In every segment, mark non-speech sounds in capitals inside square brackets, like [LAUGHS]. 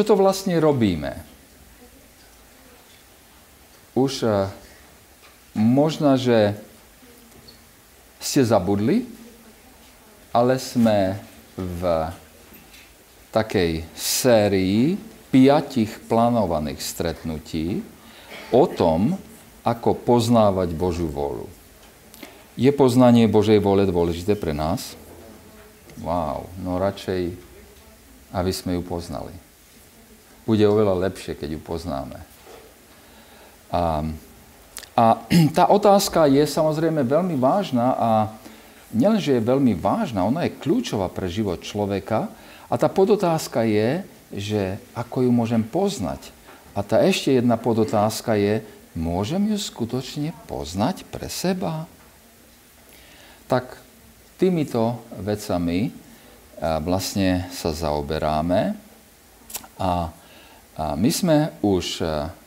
čo to vlastne robíme? Už uh, možno, že ste zabudli, ale sme v takej sérii piatich plánovaných stretnutí o tom, ako poznávať Božiu vôľu. Je poznanie Božej vôle dôležité pre nás? Wow, no radšej, aby sme ju poznali. Bude oveľa lepšie, keď ju poznáme. A, a [CLEARS THROAT] tá otázka je samozrejme veľmi vážna a nielenže je veľmi vážna, ona je kľúčová pre život človeka a tá podotázka je, že ako ju môžem poznať. A tá ešte jedna podotázka je, môžem ju skutočne poznať pre seba? Tak týmito vecami vlastne sa zaoberáme a my sme už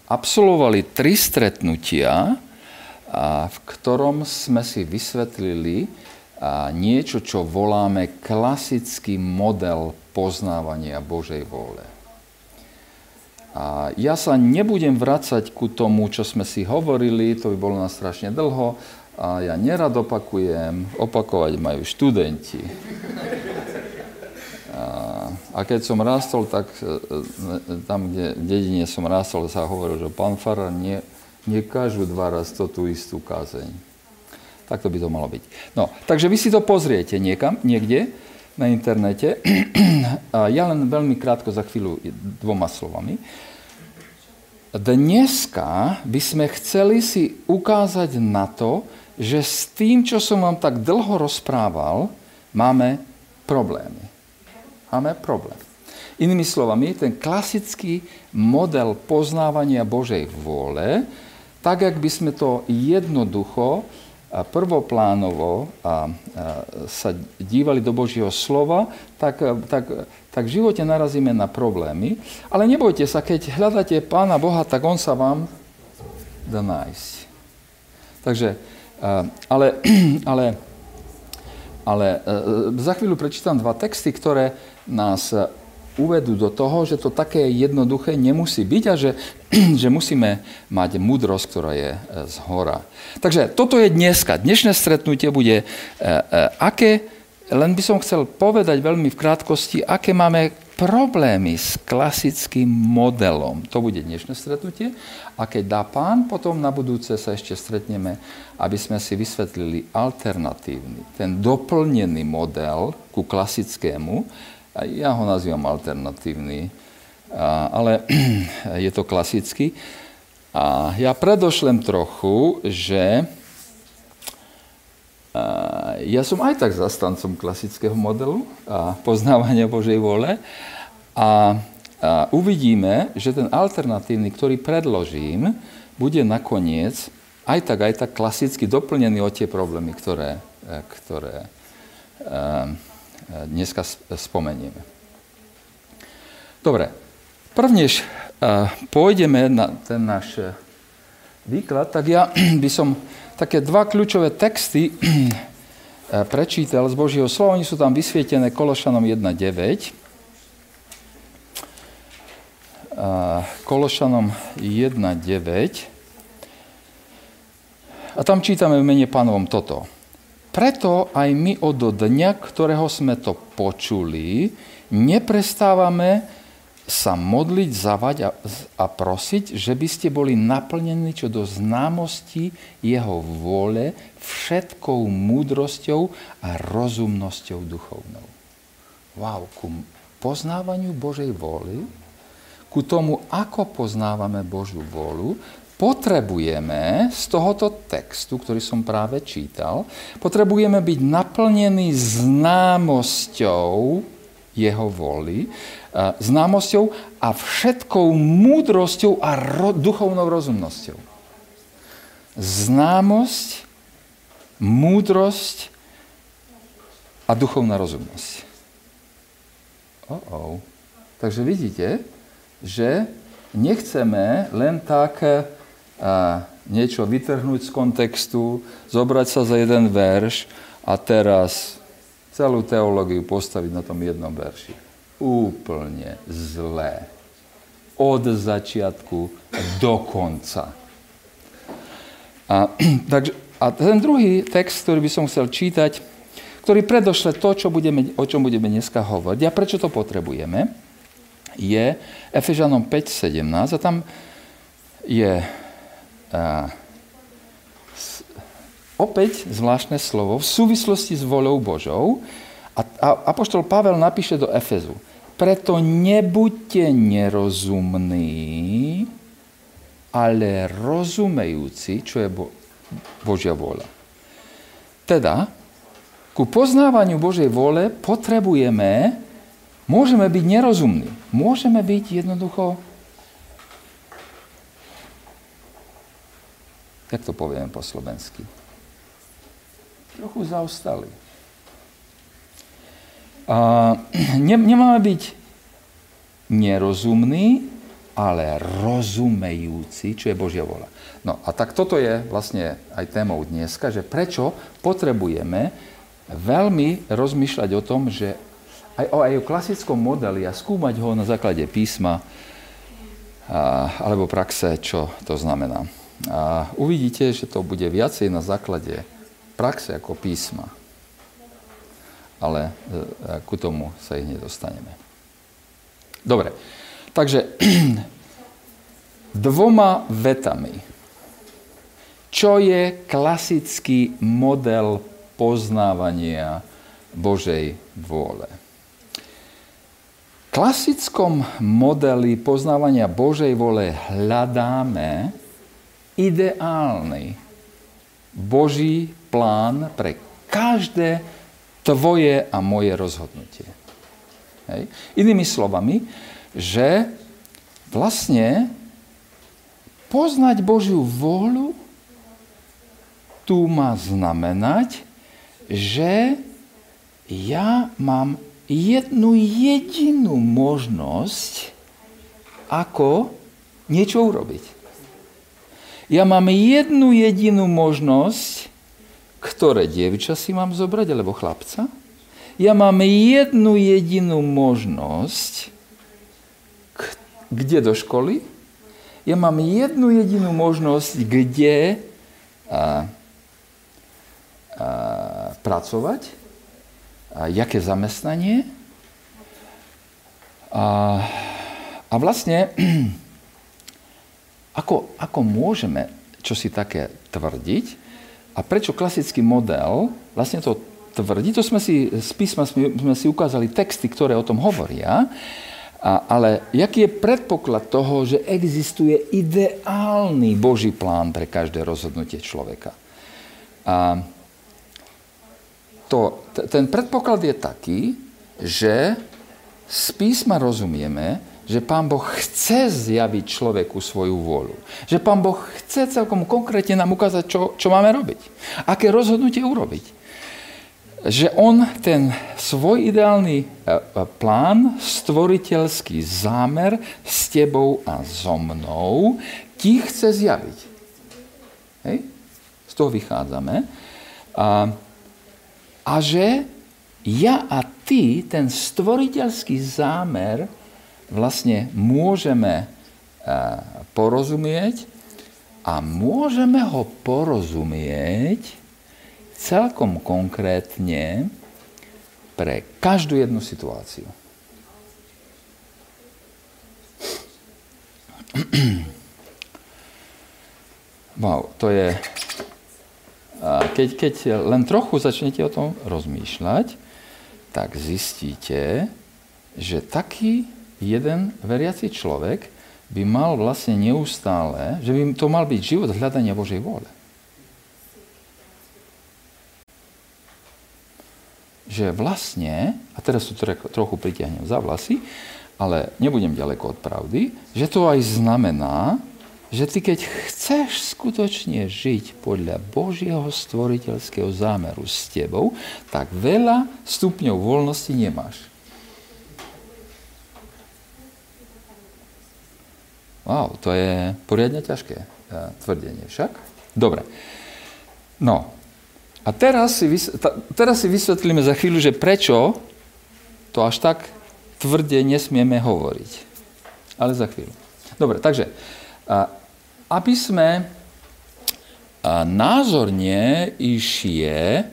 absolvovali tri stretnutia, v ktorom sme si vysvetlili niečo, čo voláme klasický model poznávania Božej vôle. A ja sa nebudem vracať ku tomu, čo sme si hovorili, to by bolo na strašne dlho, a ja nerad opakujem, opakovať majú študenti. A keď som rástol, tak e, e, tam, kde v dedine som rástol, sa hovoril, že pán Farár nie, nekážu dva raz to tú istú kázeň. Tak to by to malo byť. No, takže vy si to pozriete niekam, niekde na internete. [CLEARS THROAT] A ja len veľmi krátko za chvíľu dvoma slovami. Dneska by sme chceli si ukázať na to, že s tým, čo som vám tak dlho rozprával, máme problémy máme problém. Inými slovami, ten klasický model poznávania Božej vôle, tak, ak by sme to jednoducho prvoplánovo a, sa dívali do Božieho slova, tak, tak, tak v živote narazíme na problémy. Ale nebojte sa, keď hľadáte Pána Boha, tak On sa vám dá nájsť. Takže, [CLEARS THROAT] ale, ale, ale za chvíľu prečítam dva texty, ktoré nás uvedú do toho, že to také jednoduché nemusí byť a že, [CLEARS THROAT] že musíme mať múdrosť, ktorá je e, z hora. Takže toto je dneska. Dnešné stretnutie bude e, e, aké, len by som chcel povedať veľmi v krátkosti, aké máme problémy s klasickým modelom. To bude dnešné stretnutie. A keď dá pán, potom na budúce sa ešte stretneme, aby sme si vysvetlili alternatívny, ten doplnený model ku klasickému, ja ho nazývam alternatívny, ale [CLEARS THROAT] je to klasický. A ja predošlem trochu, že ja som aj tak zastancom klasického modelu a poznávania Božej vôle a, uvidíme, že ten alternatívny, ktorý predložím, bude nakoniec aj tak, aj tak klasicky doplnený o tie problémy, ktoré, e, ktoré dneska spomenieme. Dobre, prvnež e, pôjdeme na ten náš e, výklad, tak ja [CLEARS THROAT] by som také dva kľúčové texty e, [CLEARS THROAT] prečítal z Božieho slova. Oni sú tam vysvietené Kološanom 1.9. Kološanom 1.9. A tam čítame v mene pánovom toto. Preto aj my od dňa, ktorého sme to počuli, neprestávame sa modliť, zavať a, a prosiť, že by ste boli naplnení čo do známosti jeho vôle všetkou múdrosťou a rozumnosťou duchovnou. Wow, ku poznávaniu Božej vôly, ku tomu, ako poznávame Božiu vôľu, potrebujeme z tohoto textu, ktorý som práve čítal, potrebujeme byť naplnení známosťou jeho voli, známosťou a všetkou múdrosťou a ro- duchovnou rozumnosťou. Známosť, múdrosť a duchovná rozumnosť. Oh, oh. Takže vidíte, že nechceme len tak niečo vytrhnúť z kontextu, zobrať sa za jeden verš a teraz celú teológiu postaviť na tom jednom verši. Úplne zlé. od začiatku do konca. A, [CLEARS THROAT] takže, a ten druhý text, ktorý by som chcel čítať, ktorý predošle to, čo budeme, o čom budeme dneska hovoriť a prečo to potrebujeme, je Efežanom 5.17 a tam je a, opäť zvláštne slovo v súvislosti s voľou Božou a, a Apoštol Pavel napíše do Efezu preto nebuďte nerozumní, ale rozumejúci, čo je Bo- Božia vôľa. Teda, ku poznávaniu Božej vôle potrebujeme, môžeme byť nerozumní. Môžeme byť jednoducho, jak to poviem po slovensky, trochu zaostali. A, [CLEARS THROAT] ne, nemáme byť nerozumní, ale rozumejúci, čo je Božia vola. No a tak toto je vlastne aj témou dneska, že prečo potrebujeme veľmi rozmýšľať o tom, že aj o, aj o klasickom modeli a skúmať ho na základe písma a, alebo praxe, čo to znamená. A uvidíte, že to bude viacej na základe praxe ako písma ale e, ku tomu sa ich nedostaneme. Dobre, takže [CLEARS THROAT] dvoma vetami. Čo je klasický model poznávania Božej vôle? Klasickom modeli poznávania Božej vôle hľadáme ideálny Boží plán pre každé tvoje a moje rozhodnutie. Hej. Inými slovami, že vlastne poznať Božiu vôľu tu má znamenať, že ja mám jednu jedinú možnosť, ako niečo urobiť. Ja mám jednu jedinú možnosť, ktoré dievča si mám zobrať, alebo chlapca. Ja mám jednu jedinú možnosť, kde do školy. Ja mám jednu jedinú možnosť, kde a, a, pracovať, a jaké zamestnanie. A, a vlastne, [CLEARS THROAT] ako, ako môžeme čo si také tvrdiť, a prečo klasický model vlastne to tvrdí? To sme si z písma sme, sme si ukázali texty, ktoré o tom hovoria. A, ale jaký je predpoklad toho, že existuje ideálny Boží plán pre každé rozhodnutie človeka? A to, ten predpoklad je taký, že z písma rozumieme, že Pán Boh chce zjaviť človeku svoju vôľu. Že Pán Boh chce celkom konkrétne nám ukázať, čo, čo máme robiť. Aké rozhodnutie urobiť. Že On ten svoj ideálny e, e, plán, stvoriteľský zámer s tebou a so mnou ti chce zjaviť. Hej? Z toho vychádzame. A, a že ja a ty, ten stvoriteľský zámer, vlastne môžeme e, porozumieť a môžeme ho porozumieť celkom konkrétne pre každú jednu situáciu. [CLEARS THROAT] Wow, to je... Keď, keď len trochu začnete o tom rozmýšľať, tak zistíte, že taký jeden veriaci človek by mal vlastne neustále, že by to mal byť život hľadania Božej vôle. Že vlastne, a teraz tu trochu pritiahnem za vlasy, ale nebudem ďaleko od pravdy, že to aj znamená, že ty keď chceš skutočne žiť podľa Božieho stvoriteľského zámeru s tebou, tak veľa stupňov voľnosti nemáš. Wow, to je poriadne ťažké e, tvrdenie však. Dobre. No. A teraz si, teraz si vysvetlíme za chvíľu, že prečo to až tak tvrde nesmieme hovoriť. Ale za chvíľu. Dobre, takže, aby sme názorne išie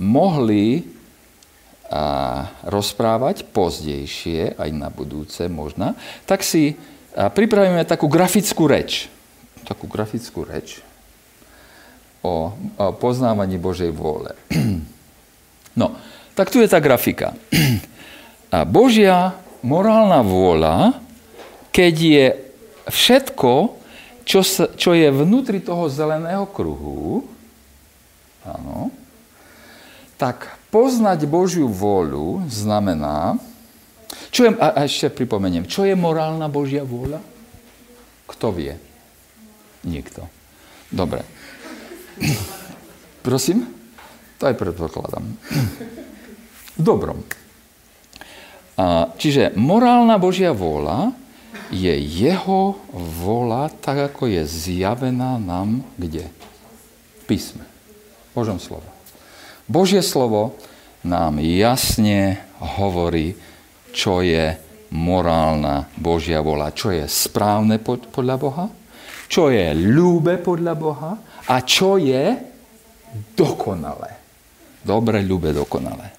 mohli rozprávať pozdejšie, aj na budúce možno, tak si pripravíme takú grafickú reč. Takú grafickú reč o, o poznávaní Božej vôle. [CLEARS THROAT] No, tak tu je tá grafika. [CLEARS THROAT] A Božia morálna vôľa, keď je všetko, čo, sa, čo je vnútri toho zeleného kruhu, áno, tak poznať Božiu vôľu znamená, čo je, a, a ešte pripomeniem, čo je morálna Božia vôľa? Kto vie? Nikto. Dobre. [CLEARS THROAT] Prosím? To aj predpokladám. Dobrom. A, čiže morálna Božia vôľa je jeho vôľa tak, ako je zjavená nám kde? V písme. Božom slovo. Božie slovo nám jasne hovorí, čo je morálna Božia vola, čo je správne podľa Boha, čo je ľúbe podľa Boha a čo je dokonalé. Dobre, ľúbe, dokonalé.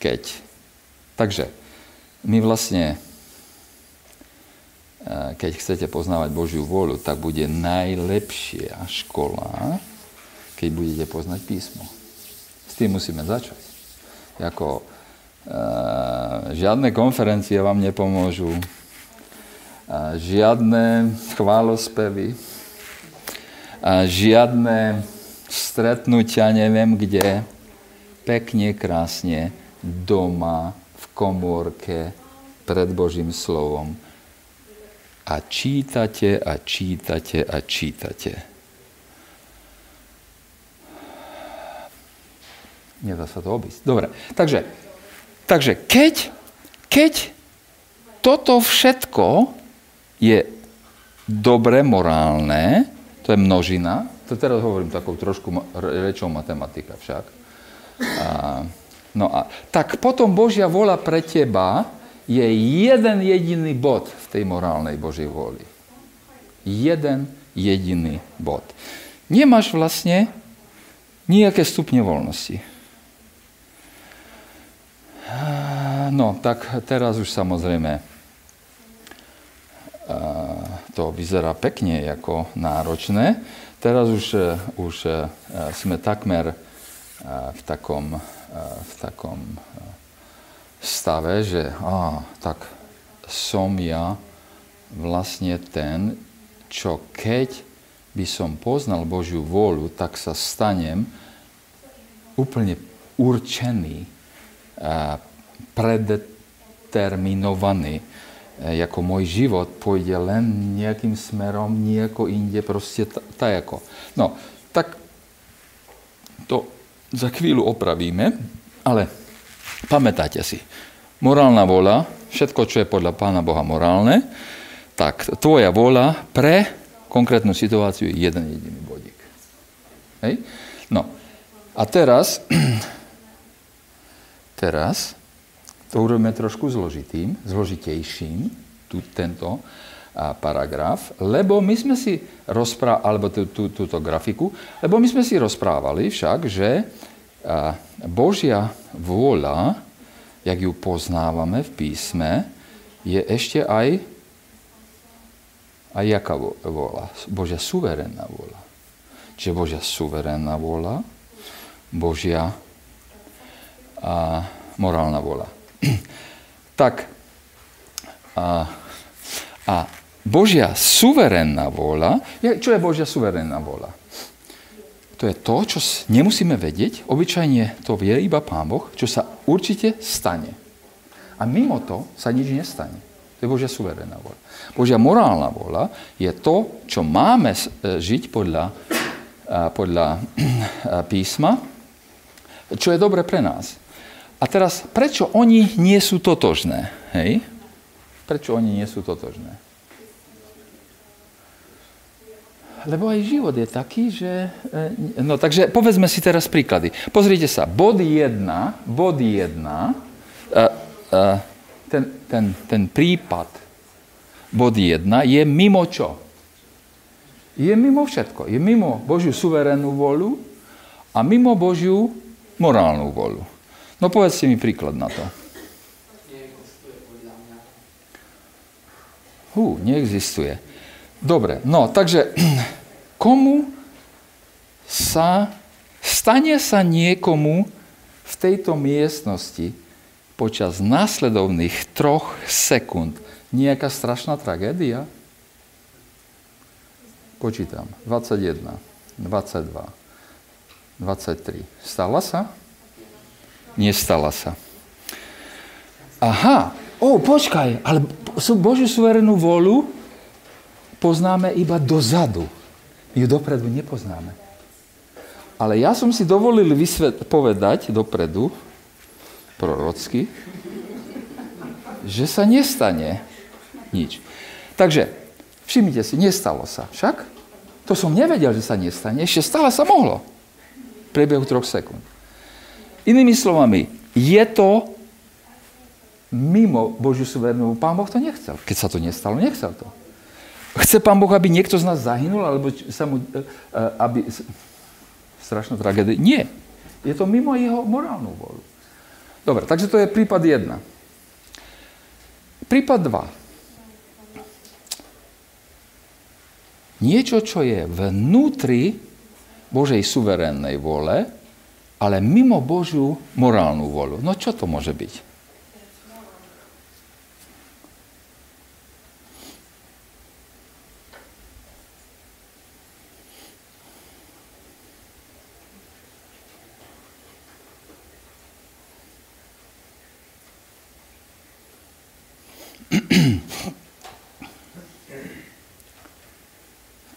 Keď. Takže my vlastne, e, keď chcete poznávať Božiu vôľu, tak bude najlepšia škola, keď budete poznať písmo tým musíme začať. Jako, žiadne konferencie vám nepomôžu, žiadne chválospevy, žiadne stretnutia, neviem kde, pekne, krásne, doma, v komórke, pred Božím slovom. A čítate a čítate a čítate. Nedá sa to obísť. Dobre, takže, takže keď, keď toto všetko je dobre, morálne, to je množina, to teraz hovorím takou trošku rečou matematika však, a, no a, tak potom Božia vola pre teba je jeden jediný bod v tej morálnej Božej vôli. Jeden jediný bod. Nemáš vlastne nejaké stupne voľnosti. No, tak teraz už samozrejme to vyzerá pekne ako náročné. Teraz už, e, už e, sme takmer e, v takom, v takom stave, že á, tak som ja vlastne ten, čo keď by som poznal Božiu vôľu, tak sa stanem úplne určený predeterminovaný, ako môj život pôjde len nejakým smerom, nejako inde, proste tak ako. No, tak to za chvíľu opravíme, ale pamätáte si, morálna vola, všetko, čo je podľa Pána Boha morálne, tak tvoja vola pre konkrétnu situáciu je jeden jediný bodík. Hej? No, a teraz [CLEARS THROAT] Teraz to urobíme trošku zložitým, zložitejším, tu, tento a, paragraf, lebo my sme si rozprávali, alebo tú, tú, túto grafiku, lebo my sme si rozprávali však, že a, Božia vôľa, jak ju poznávame v písme, je ešte aj a jaká vôľa? Božia suverénna vôľa. Čiže Božia suverénna vôľa, Božia a morálna vola. [CLEARS THROAT] tak a, a Božia suverénna vola, čo je Božia suverénna vola? To je to, čo nemusíme vedieť, obyčajne to vie iba Pán Boh, čo sa určite stane. A mimo to sa nič nestane. To je Božia suverénna vola. Božia morálna vola je to, čo máme e, žiť podľa, podľa [CLEARS THROAT] písma, čo je dobre pre nás. A teraz, prečo oni nie sú totožné? Hej? Prečo oni nie sú totožné? Lebo aj život je taký, že... E, no takže povedzme si teraz príklady. Pozrite sa, bod 1, bod 1, uh, uh, ten, ten, ten prípad bod 1, je mimo čo? Je mimo všetko. Je mimo Božiu suverénnu voľu a mimo Božiu morálnu voľu. No povedzte mi príklad na to. Hú, neexistuje. Dobre, no takže [CLEARS THROAT] komu sa, stane sa niekomu v tejto miestnosti počas následovných troch sekúnd nejaká strašná tragédia? Počítam. 21, 22, 23. Stala sa? Nestala sa. Aha, o, počkaj, ale Božiu suverénnu volu poznáme iba dozadu. My ju dopredu nepoznáme. Ale ja som si dovolil vysvet- povedať dopredu, prorocky, že sa nestane nič. Takže, všimnite si, nestalo sa. Však? To som nevedel, že sa nestane. Ešte stále sa mohlo. V priebehu troch sekúnd. Inými slovami, je to mimo Božiu suverennú. Pán Boh to nechcel. Keď sa to nestalo, nechcel to. Chce Pán Boh, aby niekto z nás zahynul, alebo sa mu, e, e, aby strašná tragédia. Nie. Je to mimo jeho morálnu voľu. Dobre, takže to je prípad 1. Prípad 2. Niečo, čo je vnútri Božej suverénnej vole, ale mimo Božiu morálnu volu. No čo to môže byť?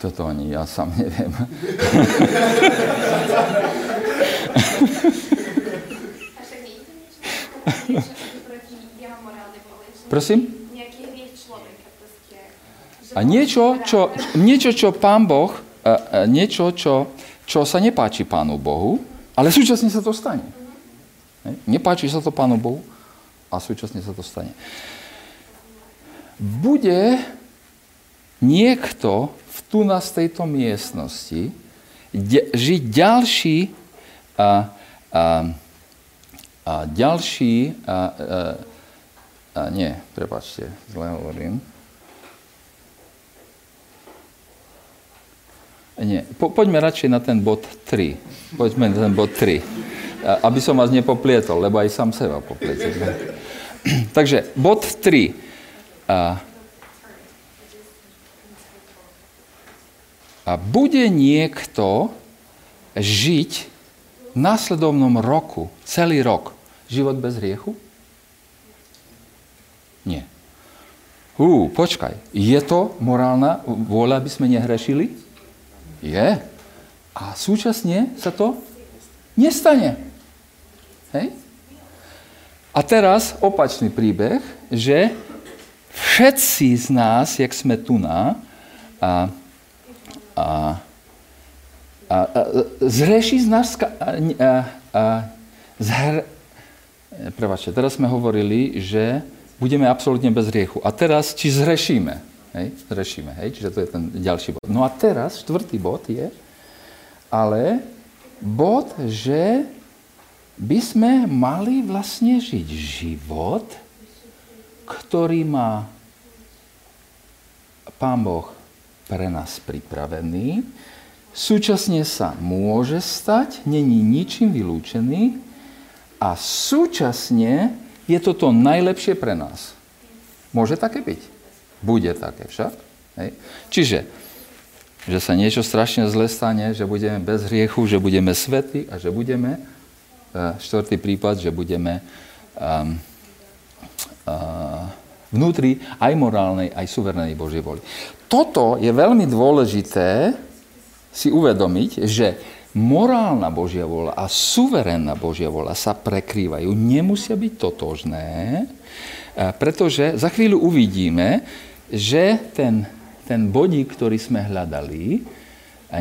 Toto ani ja sám neviem. [LAUGHS] Prosím? A niečo, čo, niečo, čo pán Boh, niečo, čo, čo sa nepáči pánu Bohu, ale súčasne sa to stane. Nepáči sa to pánu Bohu a súčasne sa to stane. Bude niekto v tu na tejto miestnosti de, žiť ďalší a, a, a ďalší a, a, a nie, prepačte, zle hovorím. Nie, po, poďme radšej na ten bod 3. Poďme na ten bod 3. A, aby som vás nepoplietol, lebo aj sám seba poplietem. [CLEARS THROAT] Takže bod 3. A, A bude niekto žiť v následovnom roku, celý rok, život bez hriechu? Nie. Hú, počkaj, je to morálna vôľa, aby sme nehrešili? Je. A súčasne sa to nestane. Hej? A teraz opačný príbeh, že všetci z nás, jak sme tu na, a a, a, a zhreší z nás a, a, a zhr... Prevačte, teraz sme hovorili, že budeme absolútne bez hriechu. A teraz, či zhrešíme. Hej? Zhrešíme, hej? Čiže to je ten ďalší bod. No a teraz, štvrtý bod je, ale bod, že by sme mali vlastne žiť život, ktorý má Pán Boh pre nás pripravený. Súčasne sa môže stať, není ničím vylúčený a súčasne je to to najlepšie pre nás. Môže také byť. Bude také však. Hej. Čiže, že sa niečo strašne zle stane, že budeme bez hriechu, že budeme svety a že budeme, e, štvrtý prípad, že budeme um, uh, vnútri aj morálnej, aj suvernej Božej voli toto je veľmi dôležité si uvedomiť, že morálna Božia vola a suverénna Božia vola sa prekrývajú, nemusia byť totožné, pretože za chvíľu uvidíme, že ten, ten bodík, ktorý sme hľadali,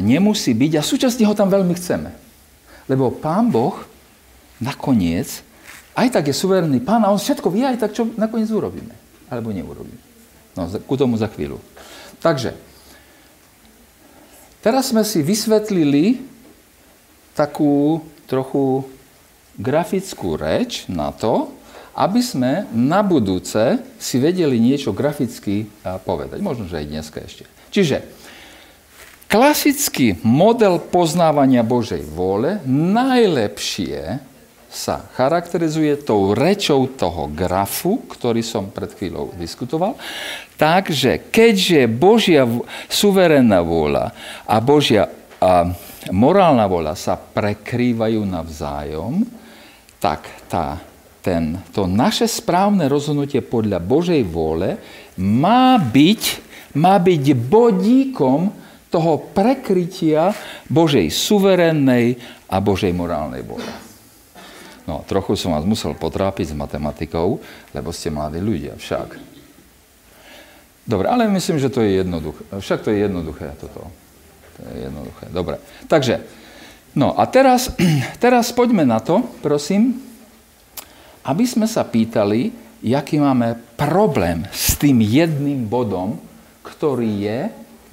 nemusí byť a súčasne ho tam veľmi chceme. Lebo Pán Boh nakoniec, aj tak je suverénny Pán a On všetko vie, aj tak čo nakoniec urobíme. Alebo neurobíme. No, ku tomu za chvíľu. Takže, teraz sme si vysvetlili takú trochu grafickú reč na to, aby sme na budúce si vedeli niečo graficky povedať. Možno, že aj dneska ešte. Čiže klasický model poznávania Božej vôle najlepšie sa charakterizuje tou rečou toho grafu, ktorý som pred chvíľou diskutoval. Takže keďže Božia suverénna vôľa a Božia a morálna vôľa sa prekrývajú navzájom, tak tá, ten, to naše správne rozhodnutie podľa Božej vôle má byť, má byť bodíkom toho prekrytia Božej suverénnej a Božej morálnej vôle. No, trochu som vás musel potrápiť s matematikou, lebo ste mladí ľudia však. Dobre, ale myslím, že to je jednoduché. Však to je jednoduché toto. To je jednoduché. Dobre. Takže, no a teraz, [CLEARS THROAT] teraz poďme na to, prosím, aby sme sa pýtali, jaký máme problém s tým jedným bodom, ktorý je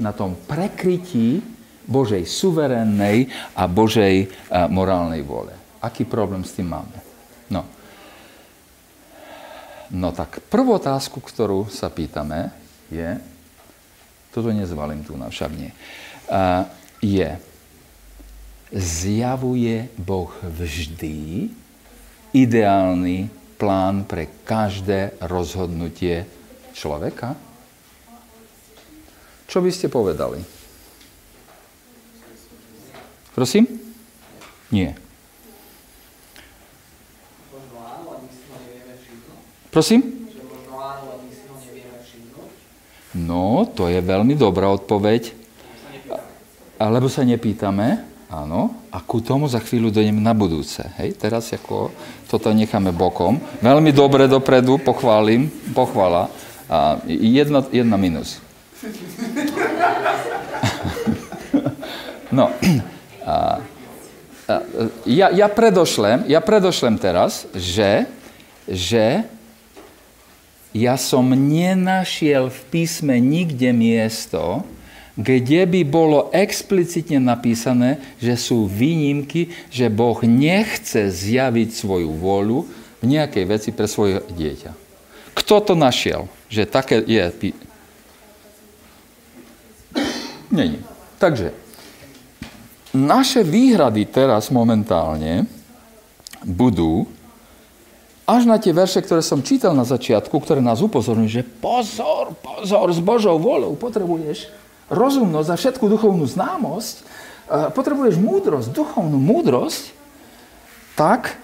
na tom prekrytí Božej suverénnej a Božej morálnej vôle. Aký problém s tým máme? No. No tak prvú otázku, ktorú sa pýtame, je, toto nezvalím tu na však nie, je, zjavuje Boh vždy ideálny plán pre každé rozhodnutie človeka? Čo by ste povedali? Prosím? Nie. Prosím? No, to je veľmi dobrá odpoveď. Alebo sa nepýtame, áno, a ku tomu za chvíľu dojdem na budúce. Hej, teraz ako toto necháme bokom. Veľmi dobre dopredu, pochválim, pochvala. A jedna, jedna minus. No, a, a, ja, ja, predošlem, ja predošlem teraz, že, že ja som nenašiel v písme nikde miesto, kde by bolo explicitne napísané, že sú výnimky, že Boh nechce zjaviť svoju vôľu v nejakej veci pre svoje dieťa. Kto to našiel? Že také je... Není. Takže, naše výhrady teraz momentálne budú, až na tie verše, ktoré som čítal na začiatku, ktoré nás upozorňujú, že pozor, pozor, s Božou voľou potrebuješ rozumnosť a všetku duchovnú známosť, e, potrebuješ múdrosť, duchovnú múdrosť, tak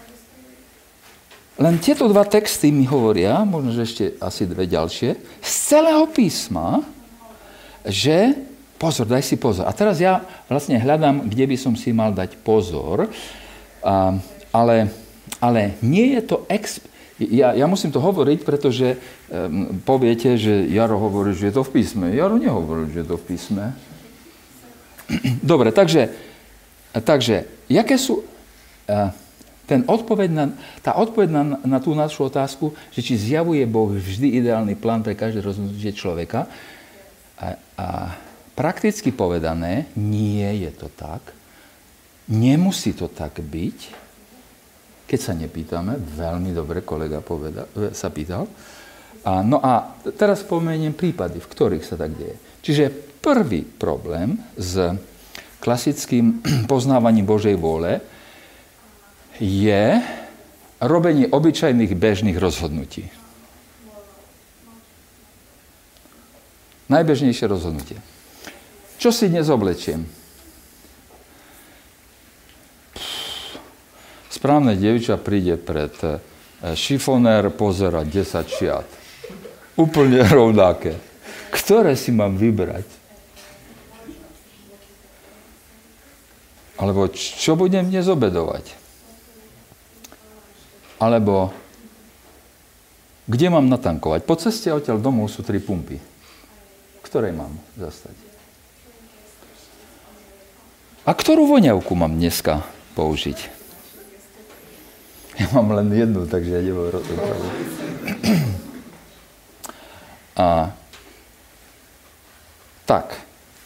len tieto dva texty mi hovoria, možno, že ešte asi dve ďalšie, z celého písma, že pozor, daj si pozor. A teraz ja vlastne hľadám, kde by som si mal dať pozor, ale ale nie je to... Exp- ja, ja musím to hovoriť, pretože um, poviete, že Jaro hovorí, že je to v písme. Jaro nehovorí, že je to v písme. [CLEARS THROAT] Dobre, takže, takže jaké sú... Uh, ten odpoveď na, tá odpoveď na, na tú našu otázku, že či zjavuje Boh vždy ideálny plán pre každé rozhodnutie človeka, a, a prakticky povedané, nie je to tak. Nemusí to tak byť, keď sa nepýtame, veľmi dobre kolega poveda, sa pýtal. A, no a teraz spomeniem prípady, v ktorých sa tak deje. Čiže prvý problém s klasickým [CLEARS THROAT] poznávaním Božej vôle je robenie obyčajných bežných rozhodnutí. Najbežnejšie rozhodnutie. Čo si dnes oblečiem? Správne dievča príde pred e, šifonér, pozera 10 šiat. Úplne [LAUGHS] rovnaké. Ktoré si mám vybrať? Alebo čo budem dnes obedovať? Alebo kde mám natankovať? Po ceste odtiaľ domov sú tri pumpy. Ktorej mám zastať? A ktorú voňavku mám dneska použiť? [LAUGHS] Ja mám len jednu, takže ja nebudem rozprávať. [CLEARS THROAT] A Tak,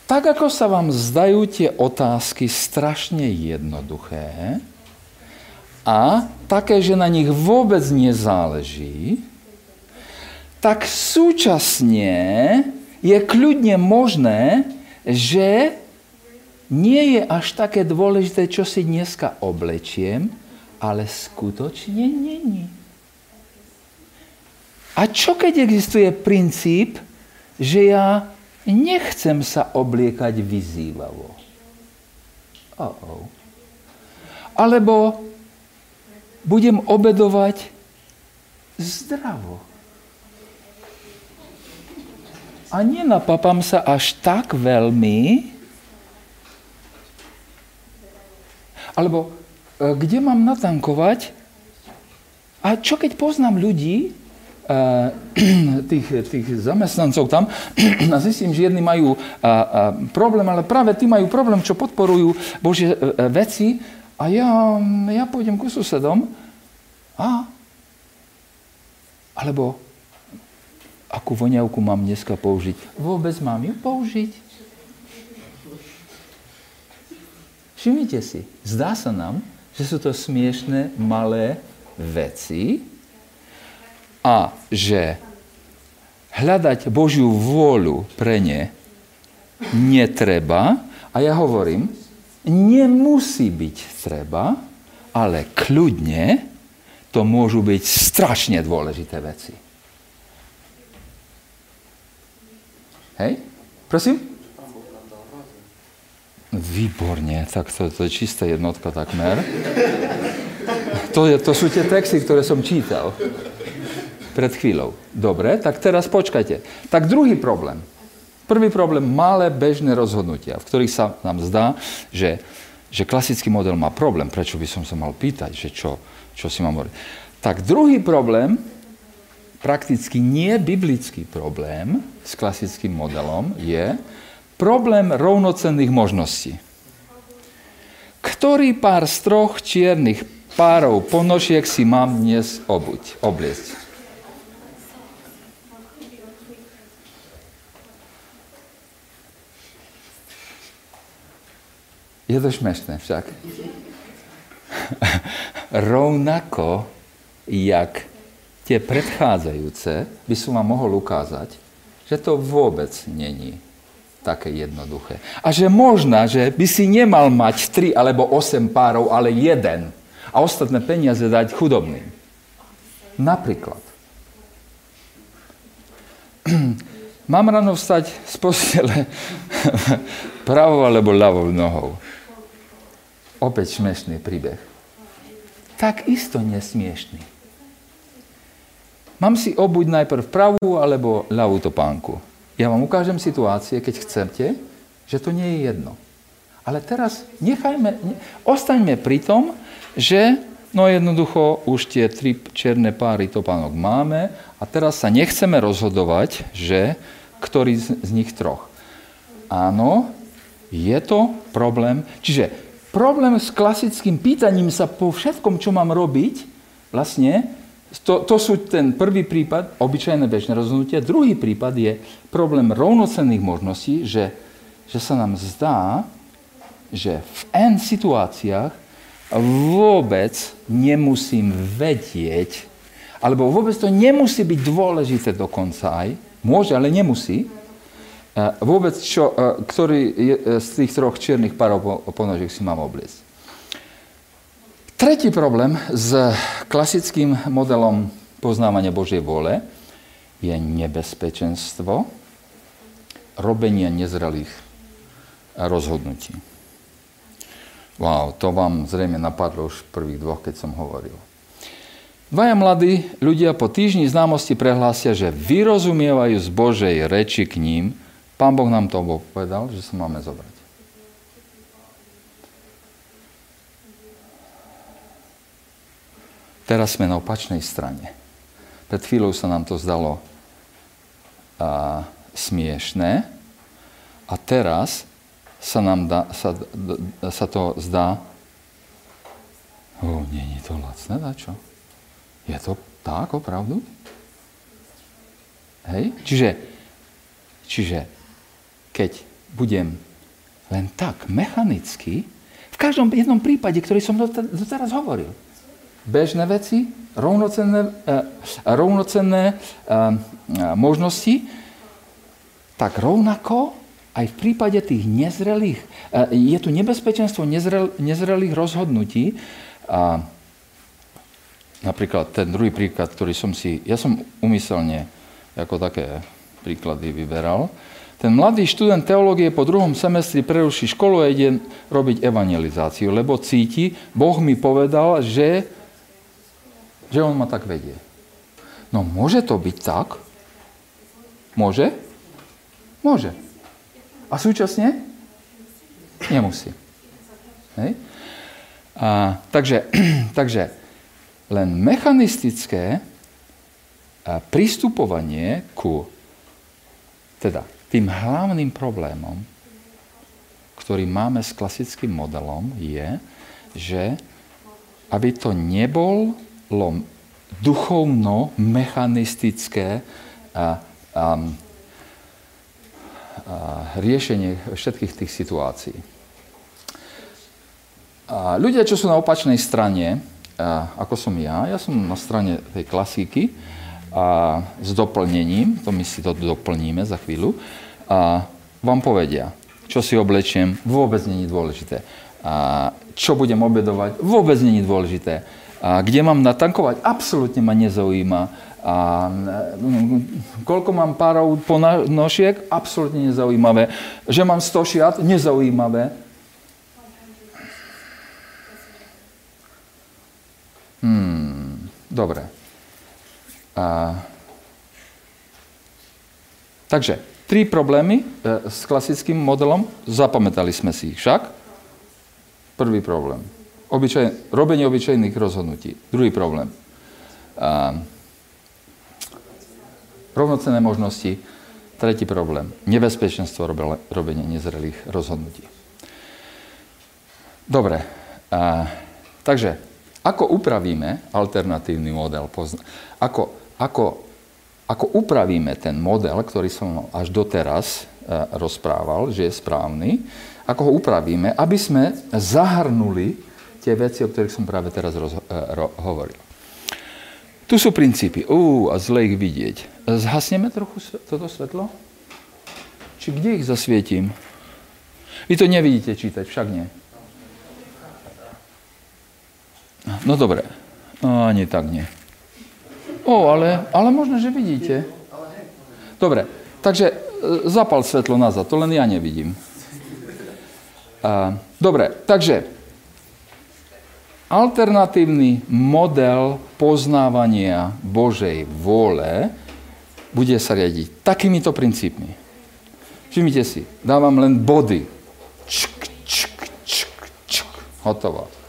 tak ako sa vám zdajú tie otázky strašne jednoduché a také, že na nich vôbec nezáleží, tak súčasne je kľudne možné, že nie je až také dôležité, čo si dneska oblečiem, ale skutočne není. A čo keď existuje princíp, že ja nechcem sa obliekať vyzývavo? Oh-oh. Alebo budem obedovať zdravo. A nenapapám sa až tak veľmi, alebo kde mám natankovať? A čo keď poznám ľudí, [CLEARS THROAT] tých, tých zamestnancov tam [CLEARS THROAT] a zistím, že jedni majú a, problém, ale práve tí majú problém, čo podporujú Božie e, e, veci a ja, ja pôjdem ku susedom a alebo akú voňavku mám dneska použiť? Vôbec mám ju použiť? Všimnite si, zdá sa nám, že sú to smiešné malé veci, a že hľadať Božiu vôľu pre ne netreba, a ja hovorím, nemusí byť treba, ale kľudne to môžu byť strašne dôležité veci. Hej? Prosím? Výborne, tak to, to je čistá jednotka takmer. To, je, to sú tie texty, ktoré som čítal pred chvíľou. Dobre, tak teraz počkajte. Tak druhý problém. Prvý problém, malé bežné rozhodnutia, v ktorých sa nám zdá, že, že klasický model má problém. Prečo by som sa mal pýtať, že čo, čo si mám hovoriť. Tak druhý problém, prakticky nie biblický problém s klasickým modelom je problém rovnocenných možností. Ktorý pár z troch čiernych párov ponožiek si mám dnes obuť, obliecť? Je to šmešné však. [LAUGHS] Rovnako, jak tie predchádzajúce, by som vám mohol ukázať, že to vôbec není také jednoduché. A že možná, že by si nemal mať tri alebo osem párov, ale jeden a ostatné peniaze dať chudobným. Napríklad. [CLEARS THROAT] Mám ráno vstať z postele [LAUGHS] pravou alebo ľavou nohou. Opäť smiešný príbeh. Tak isto nesmiešný. Mám si obuť najprv pravú alebo ľavú topánku. Ja vám ukážem situácie, keď chcete, že to nie je jedno. Ale teraz nechajme, ne, ostaňme pri tom, že no jednoducho už tie tri černé páry topánok máme a teraz sa nechceme rozhodovať, že ktorý z, z nich troch. Áno, je to problém. Čiže problém s klasickým pýtaním sa po všetkom, čo mám robiť, vlastne, to, to sú ten prvý prípad, obyčajné bežné rozhodnutia. Druhý prípad je problém rovnocenných možností, že, že sa nám zdá, že v N situáciách vôbec nemusím vedieť, alebo vôbec to nemusí byť dôležité dokonca aj, môže, ale nemusí, vôbec, čo, ktorý je, e, z tých troch čiernych párov ponožiek si mám obliecť. Tretí problém s klasickým modelom poznávania Božej vôle je nebezpečenstvo robenia nezrelých rozhodnutí. Wow, to vám zrejme napadlo už prvých dvoch, keď som hovoril. Dvaja mladí ľudia po týždni známosti prehlásia, že vyrozumievajú z Božej reči k ním, Pán Boh nám to povedal, že sa máme zobrať. Teraz sme na opačnej strane. Pred chvíľou sa nám to zdalo a, smiešné a teraz sa nám dá, sa, sa to zdá oh, nie je to lacné, na čo? Je to tak, opravdu? Hej? Čiže, čiže keď budem len tak mechanicky, v každom jednom prípade, ktorý som doteraz hovoril, bežné veci, rovnocenné, uh, rovnocenné uh, možnosti, tak rovnako aj v prípade tých nezrelých, je tu nebezpečenstvo nezrel, nezrelých rozhodnutí. A napríklad ten druhý príklad, ktorý som si, ja som umyselne ako také príklady vyberal. Ten mladý študent teológie po druhom semestri preruší školu a ide robiť evangelizáciu, lebo cíti, Boh mi povedal, že, že on ma tak vedie. No môže to byť tak? Môže? Môže. A súčasne? Nemusí. Hej? A, takže, [CLEARS THROAT] takže len mechanistické pristupovanie ku teda tým hlavným problémom, ktorý máme s klasickým modelom, je, že aby to nebolo duchovno-mechanistické a, a, a, riešenie všetkých tých situácií. A ľudia, čo sú na opačnej strane, a, ako som ja, ja som na strane tej klasiky, a s doplnením, to my si to doplníme za chvíľu, a vám povedia, čo si oblečiem, vôbec není dôležité. A čo budem obedovať, vôbec není dôležité. A kde mám natankovať, absolútne ma nezaujíma. A mm, koľko mám párov ponošiek, absolútne nezaujímavé. Že mám 100 šiat, nezaujímavé. Hmm, dobre. A... Takže, tri problémy e, s klasickým modelom, zapamätali sme si ich však. Prvý problém. Obyčaj, robenie obyčajných rozhodnutí. Druhý problém. A, rovnocené možnosti. Tretí problém. Nebezpečenstvo robenia nezrelých rozhodnutí. Dobre. A, takže, ako upravíme alternatívny model? Ako ako, ako upravíme ten model, ktorý som až doteraz e, rozprával, že je správny, ako ho upravíme, aby sme zahrnuli tie veci, o ktorých som práve teraz e, hovoril. Tu sú princípy. Ú, a zle ich vidieť. Zhasneme trochu toto svetlo? Či kde ich zasvietím? Vy to nevidíte čítať, však nie. No dobre. No, ani tak nie. O, ale, ale možno, že vidíte. Dobre, takže e, zapal svetlo nazad, to len ja nevidím. Dobre, takže alternatívny model poznávania Božej vôle bude sa riadiť takýmito princípmi. Všimnite si, dávam len body. Čk, čk, čk, čk. Hotovo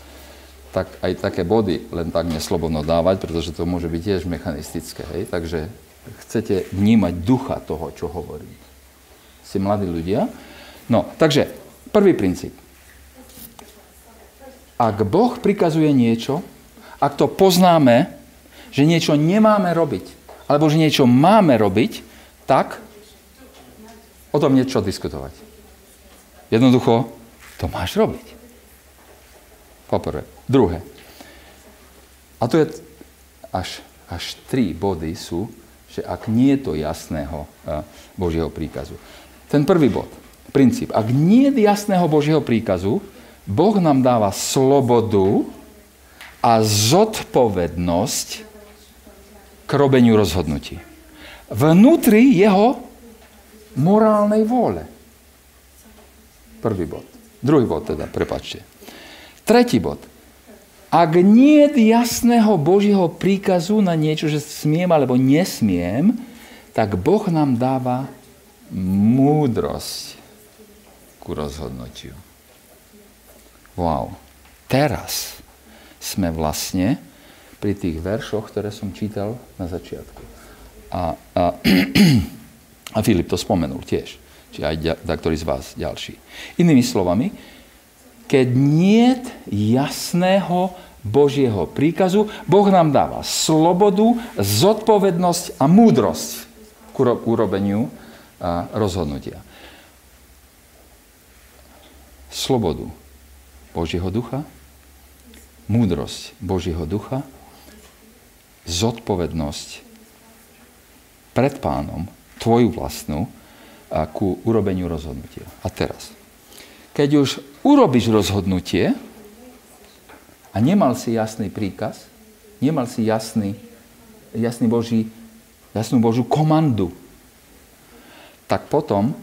tak aj také body len tak neslobodno dávať, pretože to môže byť tiež mechanistické. Hej? Takže chcete vnímať ducha toho, čo hovorí. Si mladí ľudia. No, takže prvý princíp. Ak Boh prikazuje niečo, ak to poznáme, že niečo nemáme robiť, alebo že niečo máme robiť, tak o tom niečo diskutovať. Jednoducho, to máš robiť. Poprvé. Druhé. A to je až, až tri body sú, že ak nie je to jasného Božieho príkazu. Ten prvý bod, princíp. Ak nie je jasného Božieho príkazu, Boh nám dáva slobodu a zodpovednosť k robeniu rozhodnutí. Vnútri jeho morálnej vôle. Prvý bod. Druhý bod teda, prepačte. Tretí bod. Ak nie je jasného Božieho príkazu na niečo, že smiem alebo nesmiem, tak Boh nám dáva múdrosť ku rozhodnutiu. Wow. Teraz sme vlastne pri tých veršoch, ktoré som čítal na začiatku. A, a, [CLEARS THROAT] a Filip to spomenul tiež. Či aj ktorý z vás ďalší. Inými slovami, keď nie jasného Božieho príkazu, Boh nám dáva slobodu, zodpovednosť a múdrosť k urobeniu rozhodnutia. slobodu Božieho ducha, múdrosť Božieho ducha, zodpovednosť pred pánom, tvoju vlastnú, a ku urobeniu rozhodnutia. A teraz, keď už urobíš rozhodnutie a nemal si jasný príkaz, nemal si jasný, jasný Boží, jasnú Božú komandu, tak potom,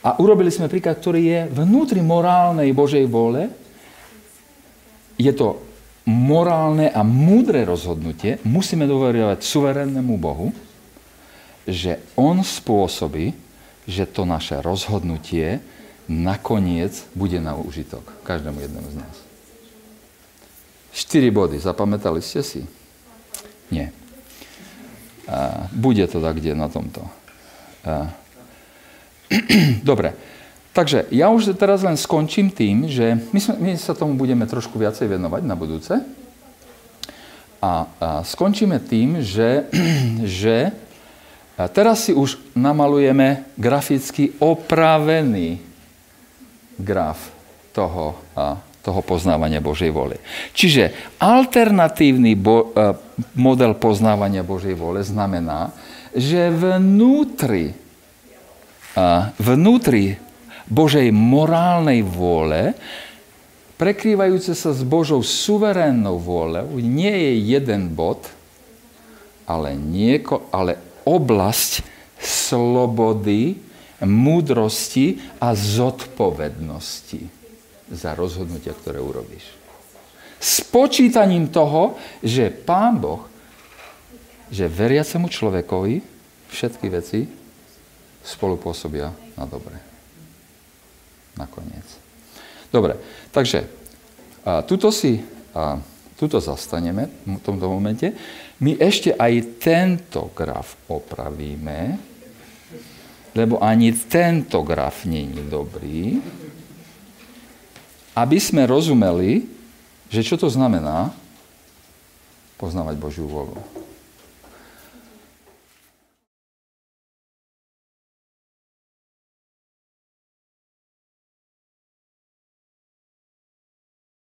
a urobili sme príkaz, ktorý je vnútri morálnej Božej vole, je to morálne a múdre rozhodnutie, musíme dôverovať suverénnemu Bohu, že On spôsobí, že to naše rozhodnutie nakoniec bude na užitok každému jednému z nás. Štyri body, zapamätali ste si? Nie. Bude to tak, kde na tomto. [CLEARS THROAT] Dobre, takže ja už teraz len skončím tým, že my, sme, my sa tomu budeme trošku viacej venovať na budúce. A, a skončíme tým, že, [CLEARS THROAT] že teraz si už namalujeme graficky opravený graf toho, a, toho poznávania Božej vole. Čiže alternatívny bo, a, model poznávania Božej vole znamená, že vnútri, vnútri Božej morálnej vôle, prekrývajúce sa s Božou suverénnou vôľou, nie je jeden bod, ale, nieko, ale oblasť slobody, múdrosti a zodpovednosti za rozhodnutia, ktoré urobíš. S počítaním toho, že Pán Boh, že veriacemu človekovi všetky veci spolupôsobia na dobre. Nakoniec. Dobre, takže a, tuto si a, tuto zastaneme v tomto momente. My ešte aj tento graf opravíme, lebo ani tento graf není dobrý, aby sme rozumeli, že čo to znamená poznávať Božiu volu.